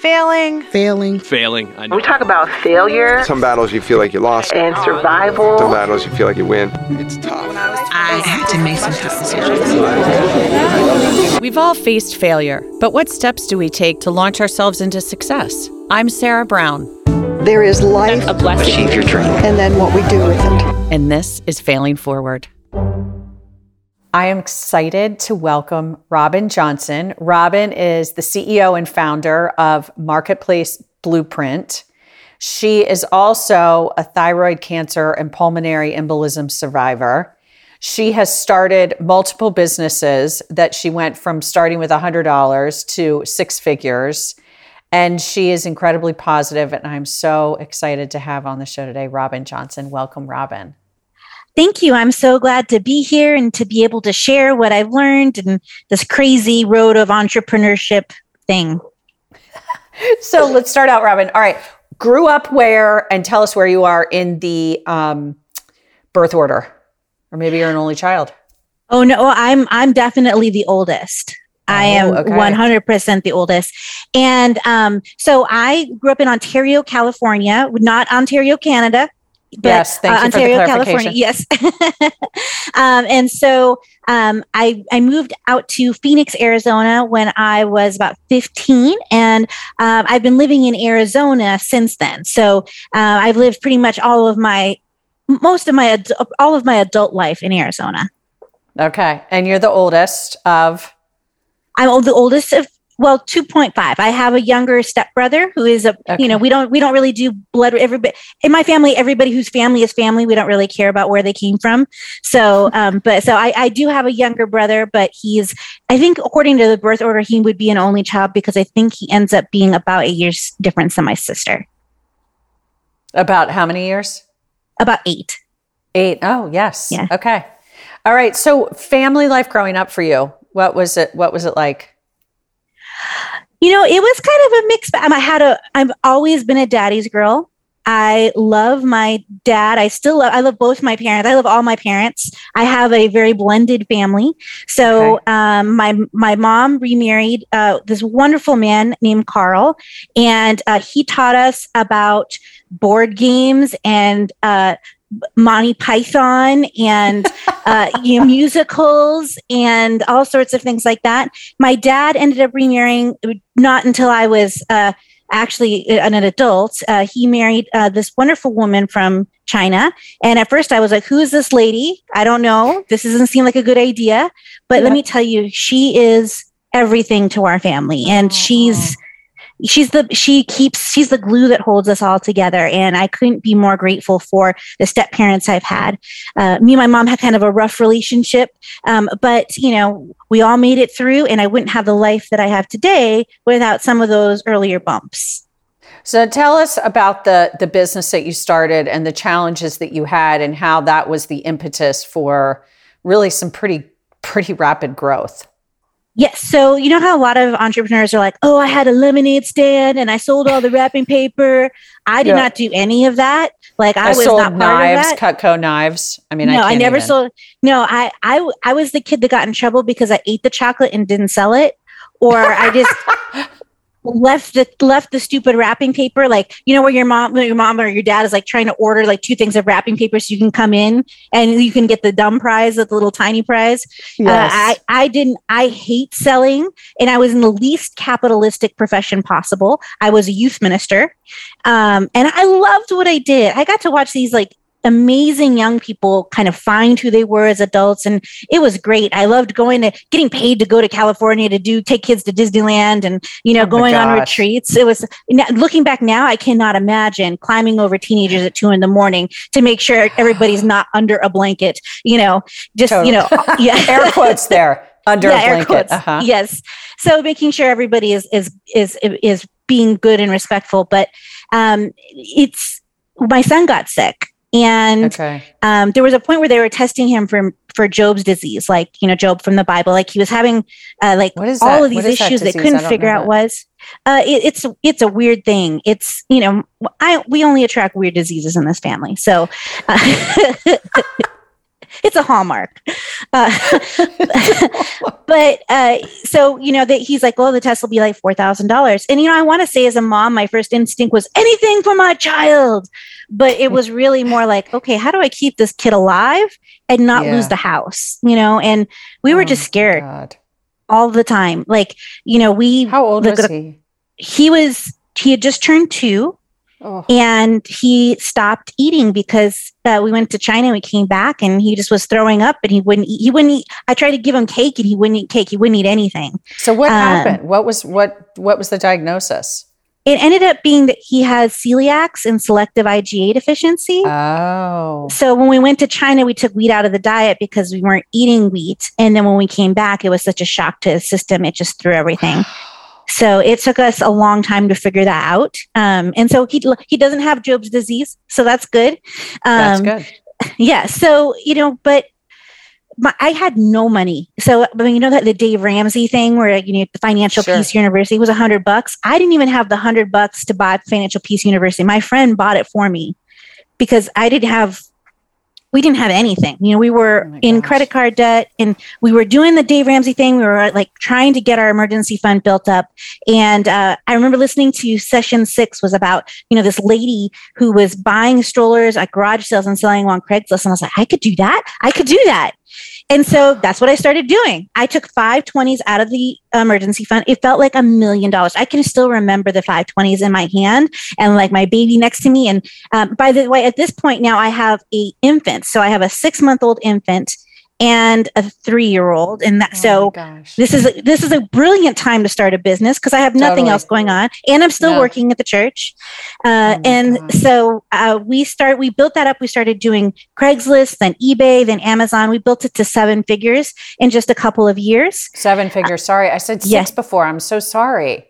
Failing. Failing. Failing. I know. We talk about failure Some battles you feel like you lost. and survival. Some battles you feel like you win. It's tough. I had to make some tough decisions. We've all faced failure, but what steps do we take to launch ourselves into success? I'm Sarah Brown, There is life—a blessing. Achieve your dream. and then what we do with it. and this is Failing Forward. I am excited to welcome Robin Johnson. Robin is the CEO and founder of Marketplace Blueprint. She is also a thyroid cancer and pulmonary embolism survivor. She has started multiple businesses that she went from starting with $100 to six figures. And she is incredibly positive, and I'm so excited to have on the show today Robin Johnson. Welcome, Robin. Thank you. I'm so glad to be here and to be able to share what I've learned and this crazy road of entrepreneurship thing. So let's start out, Robin. All right. Grew up where, and tell us where you are in the um, birth order, or maybe you're an only child. Oh no, I'm I'm definitely the oldest. I am Oh, okay. 100% the oldest. And um, so I grew up in Ontario, California, not Ontario, Canada. But Yes, thank you for the Ontario. California. Yes. um, and so um, I, I moved out to Phoenix, Arizona when I was about 15. And um, I've been living in Arizona since then. So uh, I've lived pretty much all of my, most of my, all of my adult life in Arizona. Okay. And you're the oldest of, I'm the oldest of well 2.5 i have a younger stepbrother who is a Okay. you know we don't we don't really do blood everybody in my family everybody whose family is family we don't really care about where they came from so um but so I, I do have a younger brother but he's i think according to the birth order he would be an only child because i think he ends up being about eight years difference than my sister about how many years? about eight Eight. Oh, yes. Yeah. Okay. All right. So family life growing up for you, what was it? What was it like? You know, it was kind of a mix. I had a. I've always been a daddy's girl. I love my dad. I still love. I love both my parents. I love all my parents. I have a very blended family. So, um, my my mom remarried uh, this wonderful man named Carl, and uh, he taught us about board games and uh, Monty Python and uh, you know, musicals and all sorts of things like that. My dad ended up remarrying not until I was uh, actually an adult. Uh, he married uh, this wonderful woman from China. And at first I was like, who is this lady? I don't know. This doesn't seem like a good idea. But let me tell you, she is everything to our family. And she's she's the she keeps she's the glue that holds us all together. And i couldn't be more grateful for the step parents i've had. Uh, me and my mom had kind of a rough relationship um, but you know we all made it through and i wouldn't have the life that i have today without some of those earlier bumps. So tell us about the the business that you started and the challenges that you had and how that was the impetus for really some pretty pretty rapid growth. Yes. So you know how a lot of entrepreneurs are like, "Oh, I had a lemonade stand and I sold all the wrapping paper." I did Yeah. not do any of that. Like I, I, was sold not knives. Cutco knives. I mean, no, I, I, never even. sold. No, I, I, I was the kid that got in trouble because I ate the chocolate and didn't sell it, or I just left the left the stupid wrapping paper. Like you know where your mom, your mom or your dad is like trying to order like two things of wrapping paper so you can come in and you can get the dumb prize, the little tiny prize. Yes. Uh, I, I didn't, I hate selling and I was in the least capitalistic profession possible. I was a youth minister. Um, and I loved what I did. I got to watch these like amazing young people kind of find who they were as adults. And it was great. I loved going to getting paid to go to California to do, take kids to Disneyland and, you know, Oh going on retreats. It was looking back now, I cannot imagine climbing over teenagers at two in the morning to make sure everybody's not under a blanket, you know, just, you know, yeah. Air quotes there under yeah, a blanket. Uh-huh. Yes. So making sure everybody is is is is being good and respectful, but um, it's my son got sick, and Okay. um, there was a point where they were testing him for for Job's disease, like you know Job from the Bible, like he was having uh, like all that? of these What is that they couldn't figure out that. was. Uh, it, it's it's a weird thing. It's you know I we only attract weird diseases in this family, so. Uh, it's a hallmark. Uh, but uh, so you know that he's like, well, the test will be like four thousand dollars, and you know, I want to say as a mom, my first instinct was anything for my child, but it was really more like, okay, how do I keep this kid alive and not Yeah. lose the house? You know, and we were Oh just scared God. all the time. Like, you know, we How old was he? he was he had just turned two Oh, and he stopped eating because uh, we went to China and we came back and he just was throwing up and he wouldn't eat. He wouldn't eat. I tried to give him cake and he wouldn't eat cake. He wouldn't eat anything. so what um, happened? What was what what was the diagnosis? It ended up being that he has celiacs and selective IgA deficiency. Oh, so when we went to China, we took wheat out of the diet because we weren't eating wheat. And then when we came back, it was such a shock to his system. It just threw everything. So it took us a long time to figure that out. Um, and so he he doesn't have Job's disease, so that's good. that's Um, good. yeah so you know but my, i had no money so I mean, you know that the dave ramsey thing where you know the financial Sure. peace university was a hundred bucks i didn't even have the hundred bucks to buy financial peace university my friend bought it for me because i didn't have we didn't have anything. You know we were Oh in credit card debt and we were doing the dave ramsey thing. We were like trying to get our emergency fund built up. And uh, i remember listening to session six was about you know this lady who was buying strollers at garage sales and selling them on craigslist. And i was like i could do that. I could do that and so that's what I started doing. I took five twenties out of the emergency fund. It felt like a million dollars. I can still remember the five twenties in my hand and like my baby next to me. And um, by the way, at this point now, I have a infant. So I have a six month old infant and a three year old, and that Oh so this is a, this is a brilliant time to start a business because I have nothing Totally. else going on, and I'm still No. working at the church. Uh, Oh and gosh. so uh, we start we built that up. We started doing Craigslist, then eBay, then Amazon. We built it to seven figures in just a couple of years. Seven figures. Sorry, I said six yeah. before. I'm so sorry.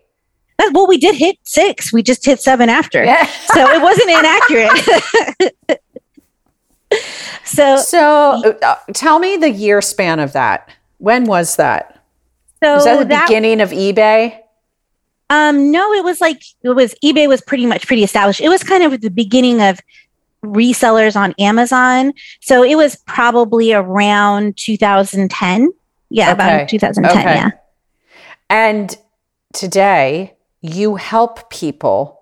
Well, we did hit six. We just hit seven after, Yeah. so it wasn't inaccurate. so So, uh, tell me the year span of that. When was that? so Was that the that- beginning of eBay? Um, no, it was like it was eBay was pretty much pretty established. It was kind of the beginning of resellers on Amazon. So it was probably around 2010. Yeah, Okay. about 2010. Okay. Yeah. And today, you help people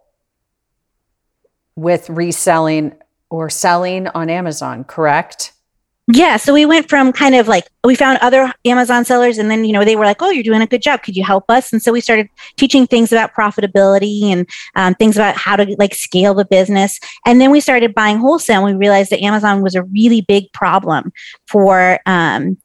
with reselling or selling on Amazon, correct? Yeah. So we went from kind of like we found other Amazon sellers and then, you know, they were like, Oh, you're doing a good job. Could you help us? And so we started teaching things about profitability and um, things about how to like scale the business. And then we started buying wholesale and we realized that Amazon was a really big problem for um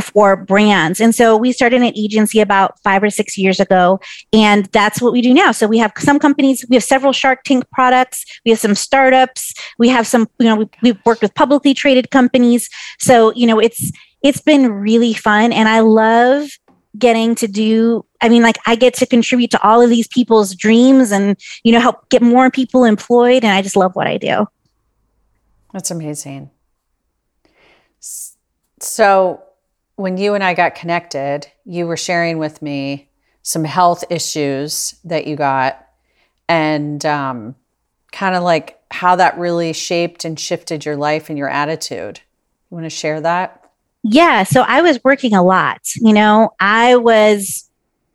for brands. And so we started an agency about five or six years ago. And that's what we do now. So we have some companies, we have several Shark Tank products, we have some startups, we have some, you know, we, we've worked with publicly traded companies. So, you know, it's it's been really fun. And I love getting to do i mean like i get to contribute to all of these people's dreams and you know help get more people employed and i just love what i do That's amazing. So, when you and I got connected, you were sharing with me some health issues that you got and um, kind of like how that really shaped and shifted your life and your attitude. You want to share that? Yeah, so I was working a lot. You know, I was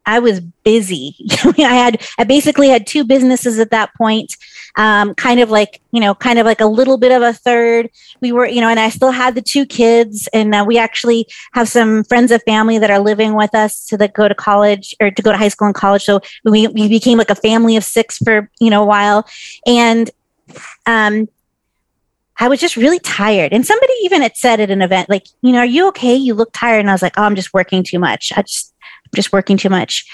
I was busy. I had I basically had two businesses at that point. Um, kind of like you know, kind of like a little bit of a third. We were, you know, and I still had the two kids, and uh, we actually have some friends of family that are living with us to that go to college or to go to high school and college. So we we became like a family of six for you know a while, and um, I was just really tired. And somebody even had said at an event, like, you know, are you okay? You look tired. And I was like, oh, I'm just working too much. I just, I'm just working too much.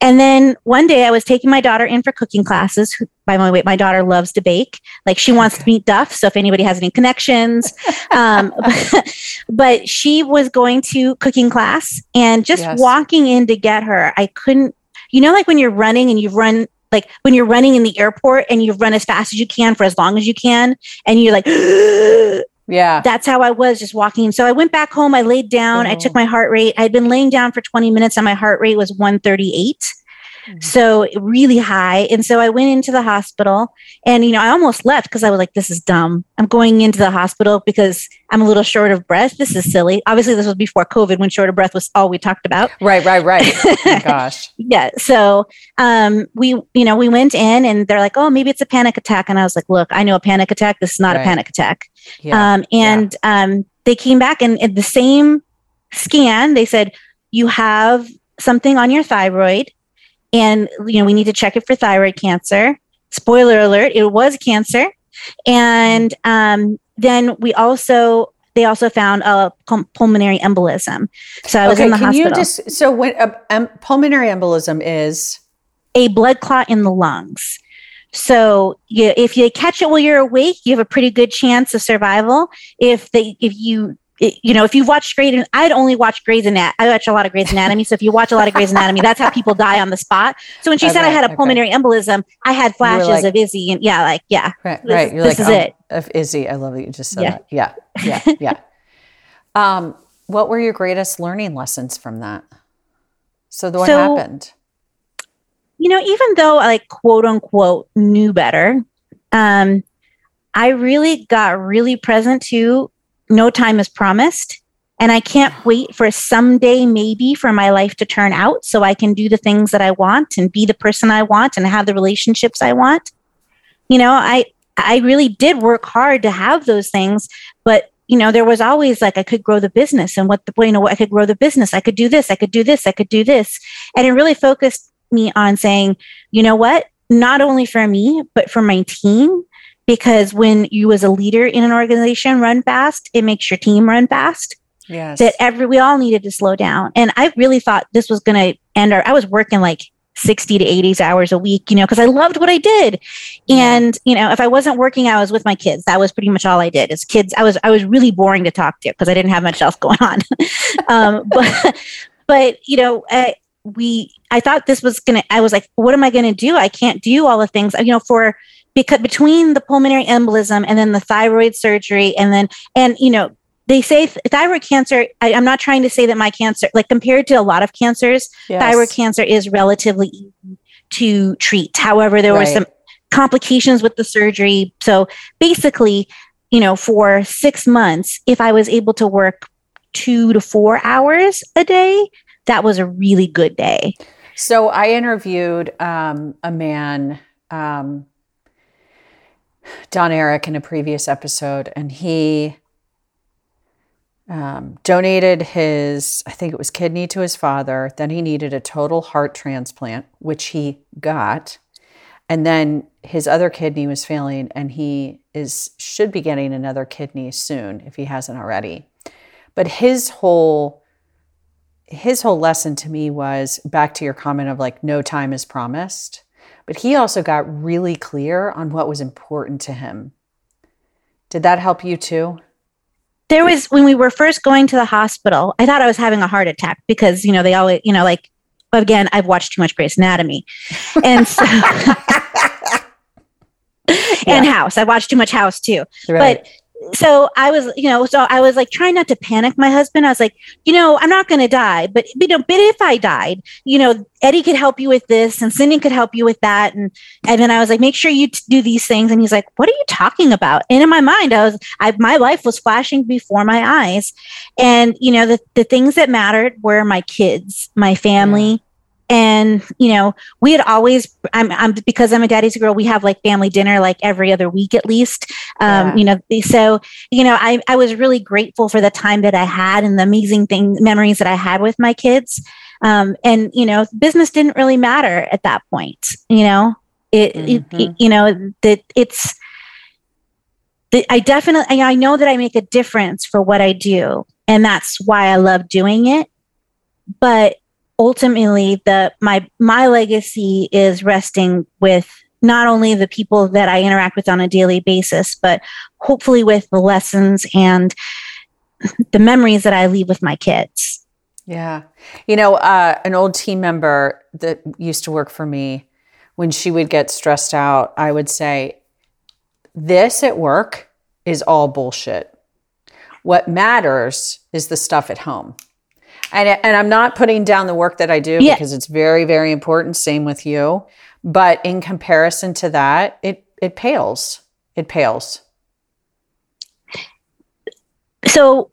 And then one day I was taking my daughter in for cooking classes. By the way, my daughter loves to bake. Like she wants to meet Duff. So if anybody has any connections, um, but she was going to cooking class and just Yes. walking in to get her, I couldn't, you know, like when you're running and you've run like when you're running in the airport and you run as fast as you can for as long as you can and you're like Yeah. that's how i was just walking so i went back home i laid down i took Oh. my heart rate i'd been laying down for 20 minutes and my heart rate was 138 So really high. And so I went into the hospital and, you know, I almost left because I was like, this is dumb. I'm going into the hospital because I'm a little short of breath. This is silly. Obviously, this was before COVID when short of breath was all we talked about. Right, right, right. oh gosh. Yeah. So um, we, you know, we went in and they're like, oh, maybe it's a panic attack. And I was like, look, I know a panic attack. This is not Right. a panic attack. Yeah. Um, and um, they came back and at the same scan, they said, you have something on your thyroid and, you know, we need to check it for thyroid cancer. Spoiler alert, it was cancer. And um, then we also, they also found a pulmonary embolism. So I was okay, in the can hospital. you just so when uh, um, pulmonary embolism is a blood clot in the lungs. So you, if you catch it while you're awake, you have a pretty good chance of survival. If they, if you, it- you know, if you've watched Grey's, I'd only watch Grey's Anatomy. I watch a lot of Grey's Anatomy. So if you watch a lot of Grey's Anatomy, that's how people die on the spot. So when she said I had a okay. pulmonary embolism, I had flashes like- of Izzie, and yeah, like yeah, right, This- right. You're this like is um, it. Of Izzie, I love that you just said Yeah. that. Yeah, yeah, yeah. um, what were your greatest learning lessons from that? So what So- happened? you know, even though I like quote unquote knew better, um, I really got really present to no time is promised. And I can't wait for someday, maybe, for my life to turn out so I can do the things that I want and be the person I want and have the relationships I want. You know, I I really did work hard to have those things, but you know, there was always like I could grow the business and what the you know, I could grow the business. I could do this, I could do this, I could do this. And it really focused me on saying, you know what? Not only for me, but for my team. Because when you, as a leader in an organization, run fast, it makes your team run fast. Yes. That every we all needed to slow down. And I really thought this was going to end. Our, I was working like sixty to eighty hours a week, you know, because I loved what I did. And you know, if I wasn't working, I was with my kids. That was pretty much all I did. As kids, I was I was really boring to talk to because I didn't have much else going on. um, but but you know, uh, we I thought this was gonna. I was like, what am I gonna do? I can't do all the things. You know, for because between the pulmonary embolism and then the thyroid surgery and then and you know they say th- thyroid cancer I, i'm not trying to say that my cancer like compared to a lot of cancers Yes. thyroid cancer is relatively easy to treat. However there were some complications with the surgery. So basically you know for six months if i was able to work two to four hours a day that was a really good day. So I interviewed um, a man, um, Don Eric, in a previous episode, and he um, donated his, I think it was kidney to his father. Then he needed a total heart transplant, which he got. And then his other kidney was failing, and he is should be getting another kidney soon if he hasn't already. But his whole his whole lesson to me was back to your comment of like no time is promised but he also got really clear on what was important to him. Did that help you too? There was when we were first going to the hospital i thought i was having a heart attack because you know they always you know like again i've watched too much Grey's anatomy. And so and house. I watched too much house too. Right. But so i was you know so i was like trying not to panic my husband. I was like you know i'm not going to die but you know but if i died you know eddie could help you with this and cindy could help you with that. And and then i was like make sure you t- do these things. And he's like what are you talking about? And in my mind i was I, my life was flashing before my eyes. And you know the, the things that mattered were my kids my family and you know we had always I'm, I'm because i'm a daddy's girl we have like family dinner like every other week at least um, Yeah. you know so you know I, I was really grateful for the time that i had and the amazing thing memories that i had with my kids um, and you know business didn't really matter at that point you know it, it- Mhm. you know that it's that I definitely I know that I make a difference for what I do and that's why I love doing it but ultimately the my my legacy is resting with not only the people that I interact with on a daily basis but hopefully with the lessons and the memories that I leave with my kids. Yeah. You know, uh, an old team member that used to work for me, when she would get stressed out, I would say, This at work is all bullshit. What matters is the stuff at home. And, and I'm not putting down the work that I do Yeah. because it's very, very important. Same with you. But in comparison to that, it, it pales. It pales. so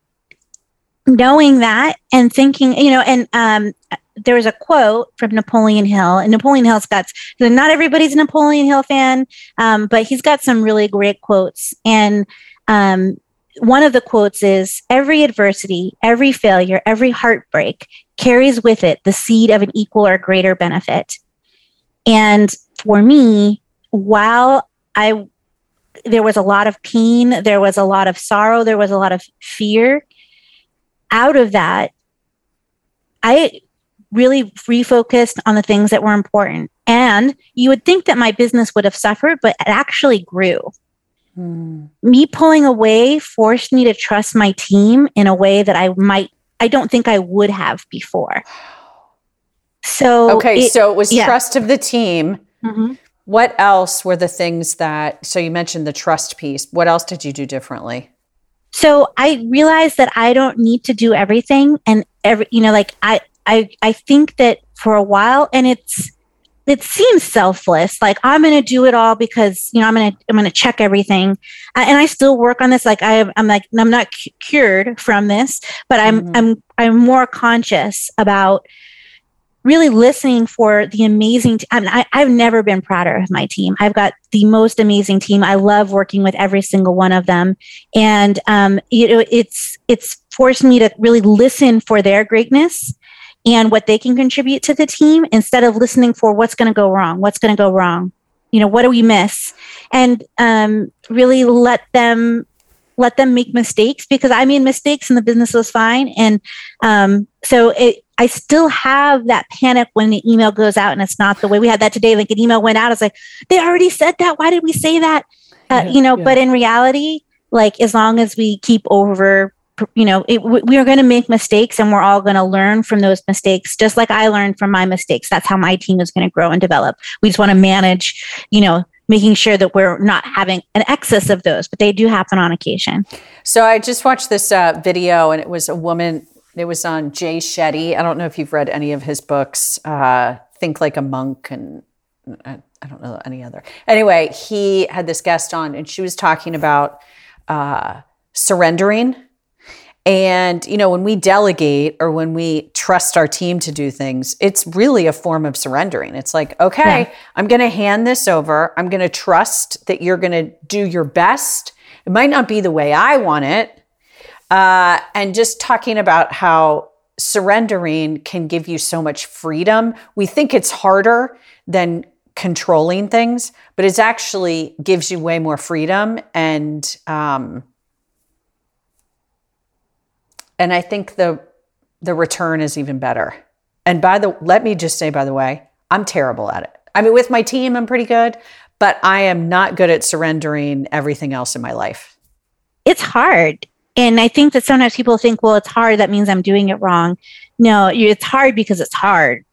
knowing that and thinking you know and um there was a quote from napoleon hill and napoleon hill's got not everybody's a napoleon hill fan um, but he's got some really great quotes and um, one of the quotes is every adversity every failure every heartbreak carries with it the seed of an equal or greater benefit and for me while i there was a lot of pain, there was a lot of sorrow, there was a lot of fear. Out of that, I really refocused on the things that were important. And you would think that my business would have suffered, but it actually grew. Me pulling away forced me to trust my team in a way that I might, I don't think I would have before. So, Okay, it- so it was yeah. trust of the team. Mhm. What else were the things that, so you mentioned the trust piece. What else did you do differently? so i realized that i don't need to do everything and every you know like i i i think that for a while and it's it seems selfless. Like i'm going to do it all because you know i'm going to i'm going to check everything. And i still work on this. Like i have, i'm like i'm not cu- cured from this but i'm Mhm. i'm i'm more conscious about really listening for the amazing t- I mean, I, i've never been prouder of my team. I've got the most amazing team. I love working with every single one of them. And um, you know it's it's forced me to really listen for their greatness and what they can contribute to the team instead of listening for what's going to go wrong what's going to go wrong you know what do we miss and um, really let them let them make mistakes because i made mistakes and the business was fine and um, so it I still have that panic when the email goes out and it's not the way we had that today. Like an email went out, it's like, they already said that. Why did we say that? Uh, Yeah, you know, yeah. but in reality, like as long as we keep over, you know, it, we are going to make mistakes and we're all going to learn from those mistakes, just like I learned from my mistakes. That's how my team is going to grow and develop. We just want to manage, you know, making sure that we're not having an excess of those, but they do happen on occasion. So I just watched this uh, video, and it was a woman. It was on Jay Shetty. I don't know if you've read any of his books. Uh, Think like a monk, and I, I don't know any other. Anyway, he had this guest on, and she was talking about uh, surrendering. And you know, when we delegate or when we trust our team to do things, it's really a form of surrendering. It's like, okay, Yeah. I'm going to hand this over. I'm going to trust that you're going to do your best. It might not be the way I want it, uh, and just talking about how surrendering can give you so much freedom. We think it's harder than controlling things, but it actually gives you way more freedom and um, and I think the the return is even better. And by the let me just say by the way, I'm terrible at it. I mean with my team I'm pretty good, but I am not good at surrendering everything else in my life. it's hard. And I think that sometimes people think, well, it's hard. That means I'm doing it wrong. No, it's hard because it's hard.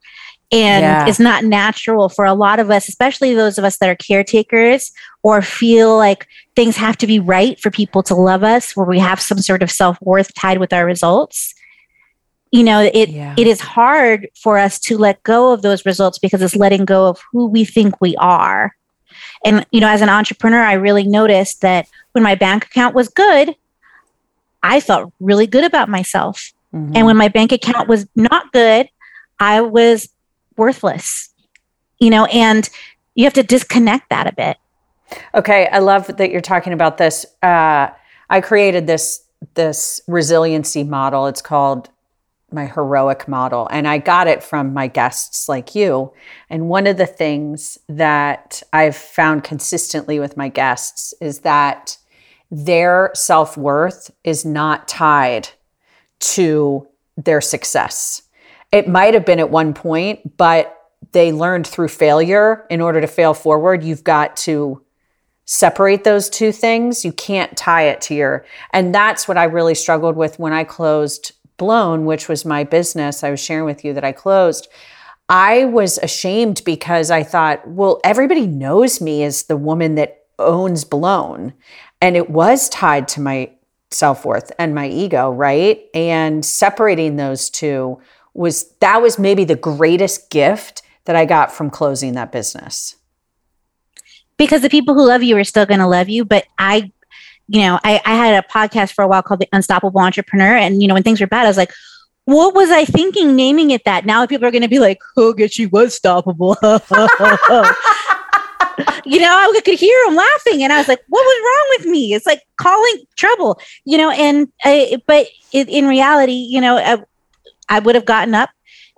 And Yeah. it's not natural for a lot of us, especially those of us that are caretakers or feel like things have to be right for people to love us, where we have some sort of self worth tied with our results. You know, it Yeah. it is hard for us to let go of those results because it's letting go of who we think we are. And you know, as an entrepreneur, I really noticed that when my bank account was good, I felt really good about myself. Mhm. And when my bank account was not good, I was worthless. You know, and you have to disconnect that a bit. Okay, I love that you're talking about this. Uh, I created this this resiliency model. It's called my heroic model, and I got it from my guests like you. And one of the things that I've found consistently with my guests is that their self worth is not tied to their success. It might have been at one point, but they learned through failure in order to fail forward, you've got to separate those two things. You can't tie it to your, and that's what I really struggled with when I closed Blown, which was my business. I was sharing with you that I closed. I was ashamed because I thought, well, everybody knows me as the woman that owns Blown. And it was tied to my self worth and my ego, right? And separating those two was that was maybe the greatest gift that I got from closing that business. because the people who love you are still going to love you. But I, you know, I, I had a podcast for a while called The Unstoppable Entrepreneur. And, you know, when things were bad, I was like, what was I thinking naming it that? Now people are going to be like, oh, guess she was stoppable. you know, I could hear them laughing, and I was like, "What was wrong with me?" It's like calling trouble, you know. And I, but it, in reality, you know, I, I would have gotten up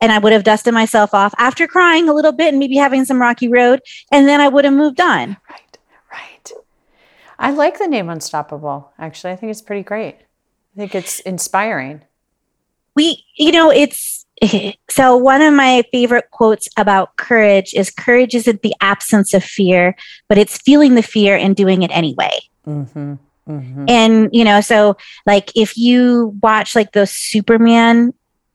and I would have dusted myself off after crying a little bit and maybe having some rocky road, and then I would have moved on. Right, right. I like the name Unstoppable. Actually, I think it's pretty great. I think it's inspiring. We, you know, it's so one of my favorite quotes about courage is courage isn't the absence of fear, but it's feeling the fear and doing it anyway. Mm-hmm. Mm-hmm. And you know, so like if you watch like those Superman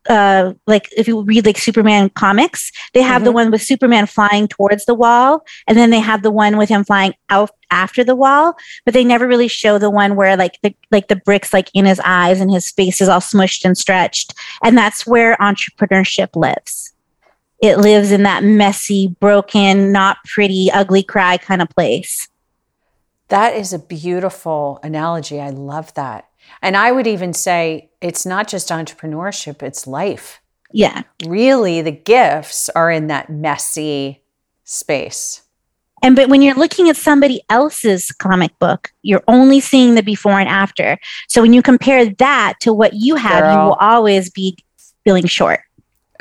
uh like if you read like Superman comics, they have the Mhm. one with Superman flying towards the wall and then they have the one with him flying out after the wall, but they never really show the one where like the like the bricks like in his eyes and his face is all smushed and stretched. And that's where entrepreneurship lives. It lives in that messy, broken, not pretty, ugly cry kind of place. That is a beautiful analogy. I love that. And I would even say it's not just entrepreneurship, it's life. Yeah. Really, the gifts are in that messy space. And but when you're looking at somebody else's comic book, you're only seeing the before and after. So when you compare that to what you have, you will always be feeling short.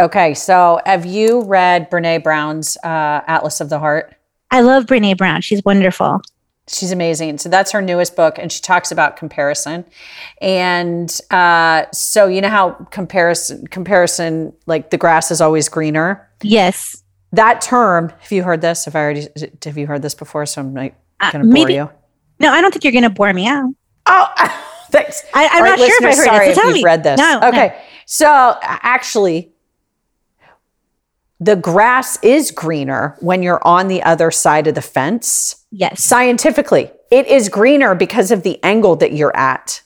Okay, so have you read Brene Brown's uh, Atlas of the Heart? I love Brene Brown. She's wonderful. She's amazing. So that's her newest book, and she talks about comparison. And uh, so you know how comparison, comparison, like the grass is always greener. Yes. That term, have you heard this? Have I already? Have you heard this before? So I'm like Uh, going to bore maybe- you. No, I don't think you're going to bore me out. Oh, thanks. I, I'm All not sure if I heard sorry it. So tell you've me. read this. No. no. Okay. So actually, the grass is greener when you're on the other side of the fence. Yes. Scientifically, it is greener because of the angle that you're at.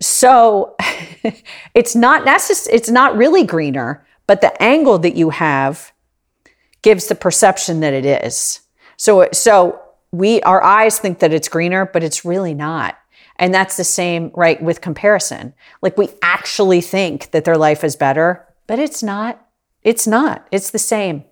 So it's not necess- it's not really greener, but the angle that you have gives the perception that it is. So so we our eyes think that it's greener, but it's really not. And that's the same right with comparison. Like we actually think that their life is better, but it's not. It's not. It's the same.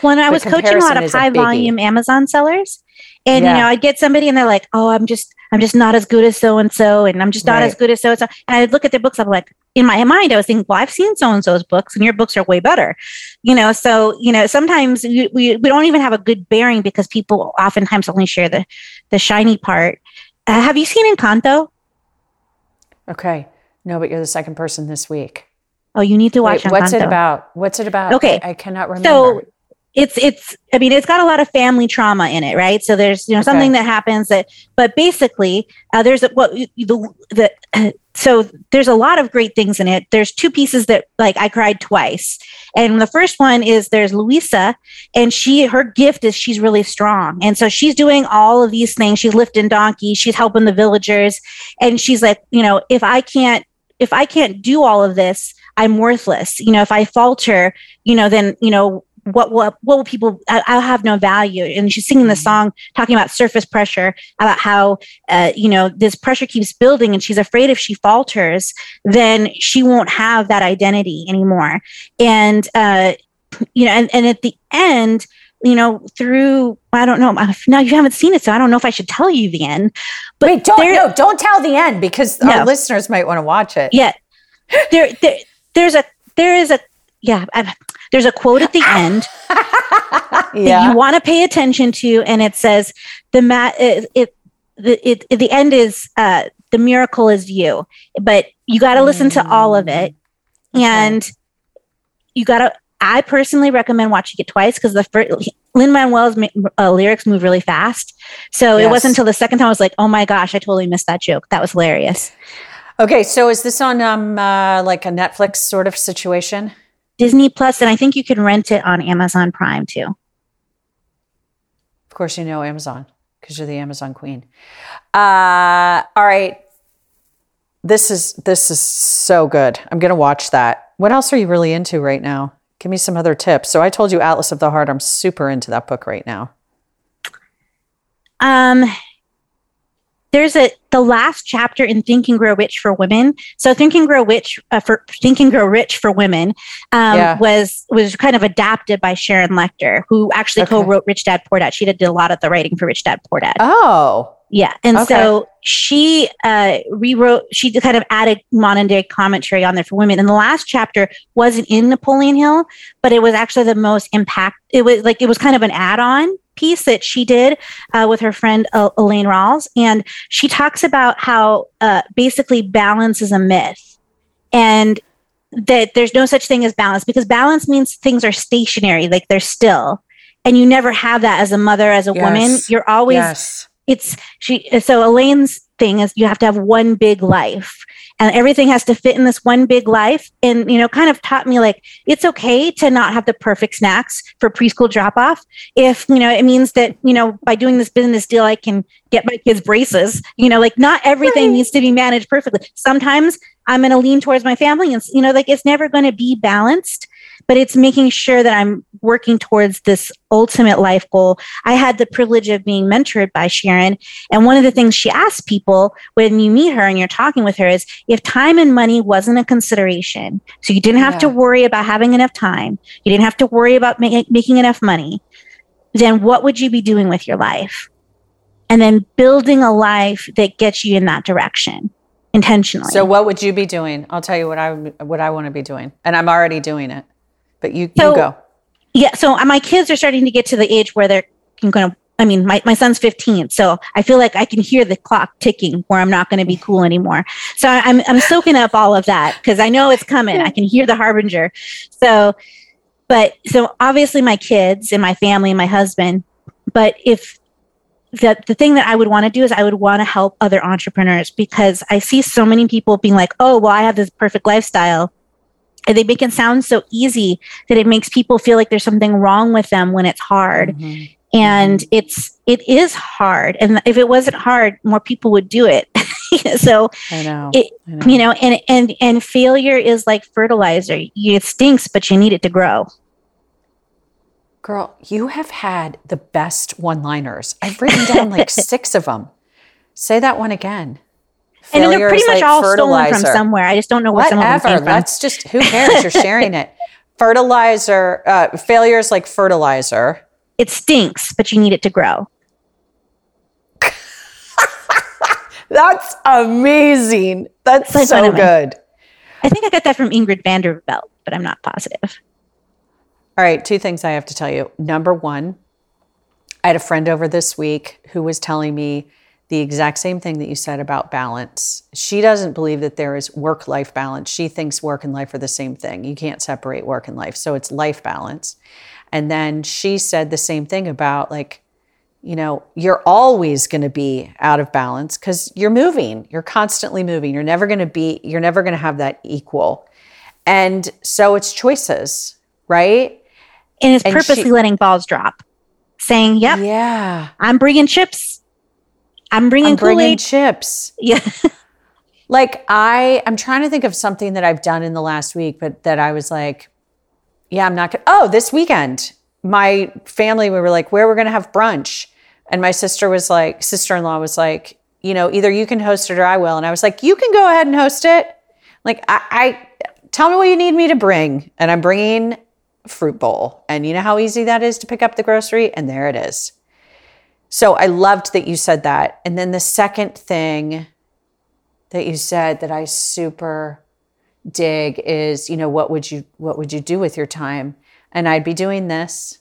When I The was coaching a lot of high volume Amazon sellers, and Yeah. you know, I'd get somebody and they're like, "Oh, I'm just, I'm just not as good as so and so, and I'm just not Right. as good as so and so." And I'd look at their books. I'm like, in my mind, I was thinking, "Well, I've seen so and so's books, and your books are way better." You know, so you know, sometimes we, we we don't even have a good bearing because people oftentimes only share the the shiny part. Uh, have you seen Encanto? Okay. No, but you're the second person this week. Oh, you need to watch Wait, what's it about? What's it about? Okay. I, I cannot remember. so it's it's i mean it's got a lot of family trauma in it right? So there's you know something that happens that but basically uh, there's a, what the, the so there's a lot of great things in it. There's two pieces that like i cried twice. And the first one is there's luisa and she her gift is she's really strong. And so she's doing all of these things. She's lifting donkeys. She's helping the villagers. And she's like you know if i can't if i can't do all of this i'm worthless. You know if i falter you know then you know what will what will people I, i'll have no value and she's singing the song talking about surface pressure about how uh, you know this pressure keeps building and she's afraid if she falters then she won't have that identity anymore and uh you know and, and at the end you know through i don't know now you haven't seen it so i don't know if i should tell you the end but Wait, don't there- no, don't tell the end because No. our listeners might want to watch it. yeah there, there there's a there is a yeah I, there's a quote at the end that you want to pay attention to and it says the mat it, it the it, the end is uh the miracle is you. But you got to listen to all of it and you got to i personally recommend watching it twice because the first lin manuel's uh, lyrics move really fast. So it wasn't until the second time i was like oh my gosh i totally missed that joke. That was hilarious. Okay, so is this on um uh, like a Netflix sort of situation? Disney plus and i think you can rent it on amazon prime too Of course, you know Amazon because you're the Amazon queen. Uh, all right. This is this is so good. I'm gonna watch that. What else are you really into right now? Give me some other tips. So I told you Atlas of the Heart. I'm super into that book right now. Um, there's a the last chapter in Think and Grow Rich for Women. So Think and Grow Rich uh, for Think and Grow Rich for Women um, Yeah. was was kind of adapted by Sharon Lechter, who actually Okay. co-wrote Rich Dad Poor Dad. She did a lot of the writing for Rich Dad Poor Dad. Oh, Yeah. And Okay. so she uh, rewrote, she kind of added modern day commentary on there for women. And the last chapter wasn't in Napoleon Hill, but it was actually the most impact. It was like, it was kind of an add on piece that she did uh, with her friend uh, Elaine Rawls. And she talks about how uh, basically balance is a myth. And that there's no such thing as balance because balance means things are stationary, like they're still. And you never have that as a mother, as a woman. You're always yes. it's she so elaine's thing is you have to have one big life and everything has to fit in this one big life. And you know kind of taught me like it's okay to not have the perfect snacks for preschool drop off if you know it means that you know by doing this business deal i can get my kids braces. You know like not everything needs to be managed perfectly. Sometimes i'm going to lean towards my family and you know like it's never going to be balanced but it's making sure that i'm working towards this ultimate life goal I had the privilege of being mentored by Sharon. And one of the things she asked people when you meet her and you're talking with her is if time and money wasn't a consideration, so you didn't have to worry about having enough time, you didn't have to worry about ma- making enough money, then what would you be doing with your life? And then building a life that gets you in that direction intentionally. So what would you be doing? I'll tell you what I what I want to be doing, and I'm already doing it. But you, So- you go. yeah so uh, my kids are starting to get to the age where they're going to i mean my, my son's 15 so i feel like i can hear the clock ticking where i'm not going to be cool anymore so i'm, I'm soaking up all of that because i know it's coming i can hear the harbinger so but so obviously my kids and my family and my husband but if the, the thing that I would want to do is I would want to help other entrepreneurs because I see so many people being like, oh, well, I have this perfect lifestyle. And they make it sound so easy that it makes people feel like there's something wrong with them when it's hard Mhm. and it's it is hard and if it wasn't hard more people would do it so I know. It- I know. you know and and and failure is like fertilizer it stinks but you need it to grow Girl, you have had the best one-liners. I've written down like six of them. Say that one again. And they're pretty much like all stolen from somewhere i just don't know where some of them Whatever. Let's just. Who cares? You're sharing it. Fertilizer. Uh, failure is like fertilizer. it stinks but you need it to grow That's amazing. That's like so good. i think i got that from ingrid vanderbilt but i'm not positive All right, two things I have to tell you. Number one, I had a friend over this week who was telling me the exact same thing that you said about balance. She doesn't believe that there is work life balance. She thinks work and life are the same thing. You can't separate work and life. So it's life balance. And then she said the same thing about like, you know, you're always going to be out of balance because you're moving. You're constantly moving. You're never going to be, you're never going to have that equal. And so it's choices, right? and it's And purposely she- letting balls drop saying yep Yeah. i'm bringing chips i'm bringing I'm bringing chips. yeah Like I, I'm trying to think of something that I've done in the last week, but that I was like, yeah, I'm not gonna. Oh, this weekend, my family we were like, where we're gonna have brunch, and my sister was like, sister-in-law was like, you know, either you can host it or I will, and I was like, you can go ahead and host it. Like I, I tell me what you need me to bring, and I'm bringing fruit bowl, and you know how easy that is to pick up the grocery, and there it is. So I loved that you said that. And then the second thing that you said that I super dig is, you know, what would you what would you do with your time? And I'd be doing this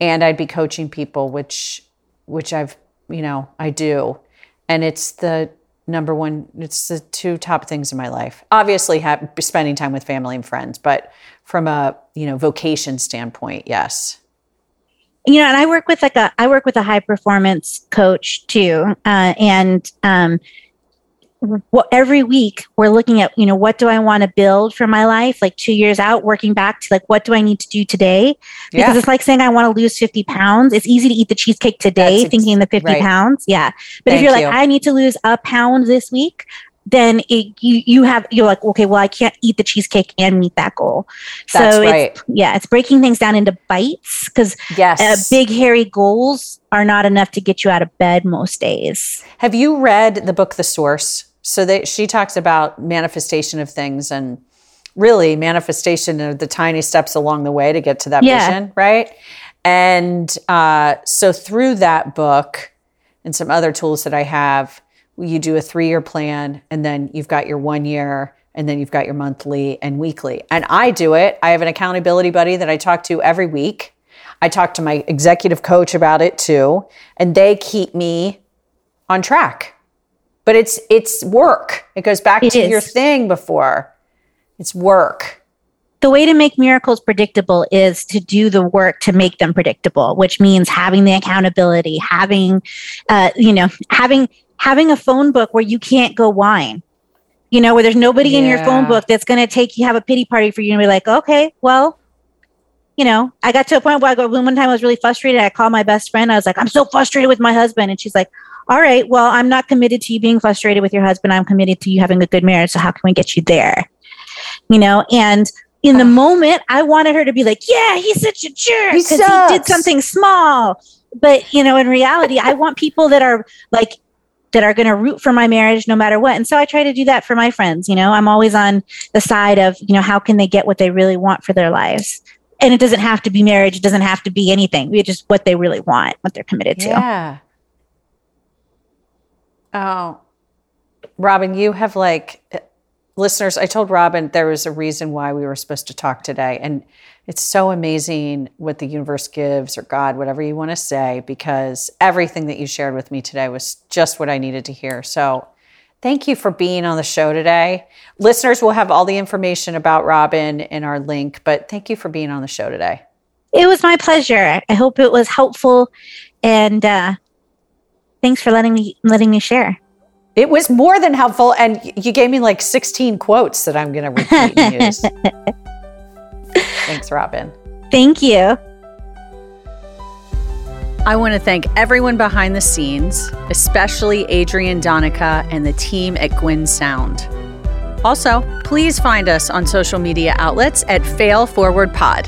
and I'd be coaching people, which which I've, you know, I do. And it's the number one, it's the two top things in my life. Obviously have, spending time with family and friends, but from a, you know, vocation standpoint, yes. You know and i work with like a i work with a high performance coach too uh, and um what every week we're looking at you know what do i want to build for my life like two years out working back to like what do i need to do today because Yeah. it's like saying i want to lose 50 pounds it's easy to eat the cheesecake today ex- thinking the 50 right. pounds yeah but if you're like you. i need to lose a pound this week then it, you you have you're like okay well i can't eat the cheesecake and meet that goal That's so right. it's yeah it's breaking things down into bites because Yes. uh, big hairy goals are not enough to get you out of bed most days Have you read the book The Source? So that she talks about manifestation of things and really manifestation of the tiny steps along the way to get to that Yeah. vision, right? And uh, so through that book and some other tools that I have, you do a three-year plan, and then you've got your one year, and then you've got your monthly and weekly. And I do it. I have an accountability buddy that I talk to every week. I talk to my executive coach about it too, and they keep me on track. But it's it's work. It goes back It to is. your thing before. It's work. The way to make miracles predictable is to do the work to make them predictable which means having the accountability having uh, you know having having a phone book where you can't go whine you know where there's nobody in your phone book that's going to take you have a pity party for you and be like okay well you know i got to a point where i go one time i was really frustrated. I called my best friend. I was like i'm so frustrated with my husband. And she's like all right well i'm not committed to you being frustrated with your husband. I'm committed to you having a good marriage. So how can we get you there? You know and in the oh. moment i wanted her to be like yeah he's such a jerk He because he did something small. But you know in reality i want people that are like that are going to root for my marriage no matter what. And so i try to do that for my friends you know? I'm always on the side of you know how can they get what they really want for their lives? And it doesn't have to be marriage. It doesn't have to be anything. It's just what they really want what they're committed to. Yeah. Oh, Robin, you have like listeners. I told Robin there was a reason why we were supposed to talk today. And it's so amazing what the universe gives or God, whatever you want to say, because everything that you shared with me today was just what I needed to hear. So thank you for being on the show today. Listeners will have all the information about Robin in our link, but thank you for being on the show today. it was my pleasure i hope it was helpful and uh thanks for letting me letting me share It was more than helpful, and you gave me like 16 quotes that I'm going to repeat and use. Thanks, Robin. thank you I want to thank everyone behind the scenes, especially Adrian Donica and the team at Gwyn Sound. Also, please find us on social media outlets at Fail Forward Pod.